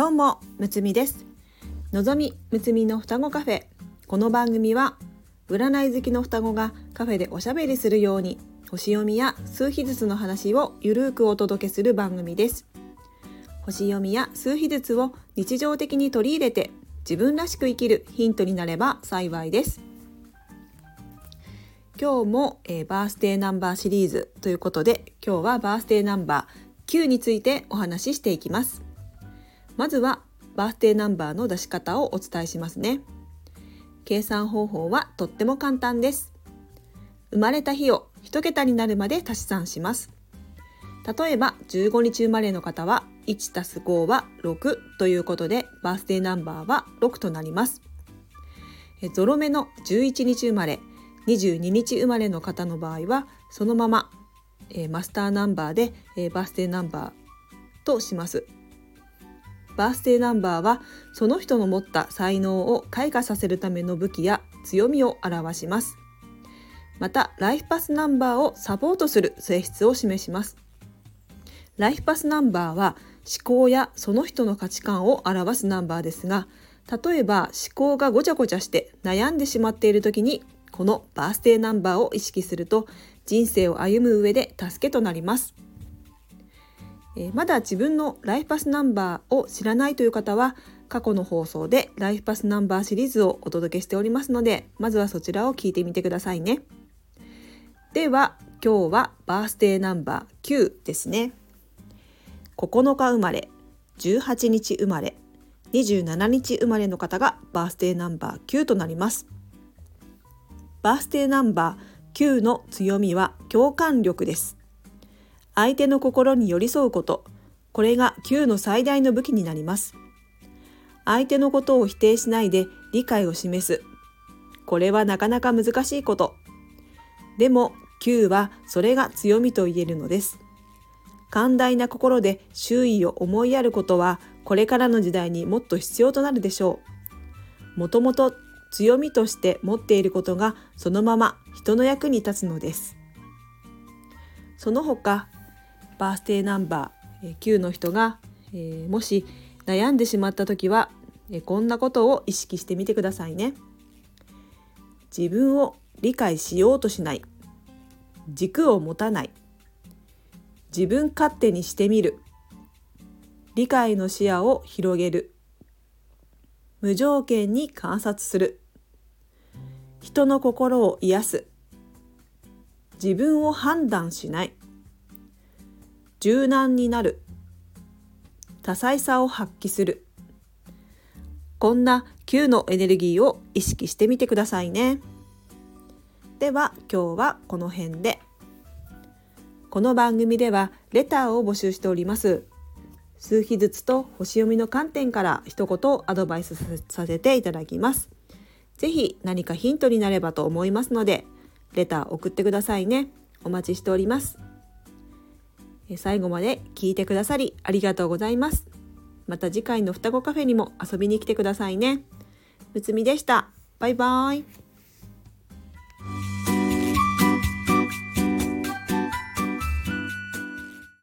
どうもむつみです。のぞみむつみの双子カフェ。この番組は占い好きの双子がカフェでおしゃべりするように星読みや数秘術の話をゆるーくお届けする番組です。星読みや数秘術を日常的に取り入れて自分らしく生きるヒントになれば幸いです。今日も、えー、バースデーナンバーシリーズということで今日はバースデーナンバー9についてお話ししていきます。まずはバースデーナンバーの出し方をお伝えしますね。計算方法はとっても簡単です。生まれた日を1桁になるまで足し算します。例えば15日生まれの方は1たす5は6ということでバースデーナンバーは6となります。ゾロ目の11日生まれ22日生まれの方の場合はそのまま、え、マスターナンバーで、え、バースデーナンバーとします。バースデーナンバーはその人の持った才能を開花させるための武器や強みを表します。またライフパスナンバーをサポートする性質を示します。ライフパスナンバーは思考やその人の価値観を表すナンバーですが例えば思考がごちゃごちゃして悩んでしまっている時にこのバースデーナンバーを意識すると人生を歩む上で助けとなります。え、まだ自分のライフパスナンバーを知らないという方は過去の放送でライフパスナンバーシリーズをお届けしておりますのでまずはそちらを聞いてみてくださいね。では今日はバースデーナンバー9ですね。9日生まれ18日生まれ27日生まれの方がバースデーナンバー9となります。バースデーナンバー9の強みは共感力です。相手の心に寄り添うこと、これが9の最大の武器になります。相手のことを否定しないで理解を示す。これはなかなか難しいこと。でも9はそれが強みと言えるのです。寛大な心で周囲を思いやることはこれからの時代にもっと必要となるでしょう。もともと強みとして持っていることがそのまま人の役に立つのですその他バースデーナンバー9の人が、えー、もし悩んでしまった時は、えー、こんなことを意識してみてくださいね。自分を理解しようとしない。軸を持たない。自分勝手にしてみる。理解の視野を広げる。無条件に観察する。人の心を癒す。自分を判断しない。柔軟になる多彩さを発揮するこんな9のエネルギーを意識してみてくださいねでは今日はこの辺でこの番組ではレターを募集しております数秘術と星読みの観点から一言アドバイスさせていただきます。ぜひ何かヒントになればと思いますので、レター送ってくださいね。お待ちしております。最後まで聞いてくださりありがとうございます。また次回の双子カフェにも遊びに来てくださいね。むつみでした。バイバーイ。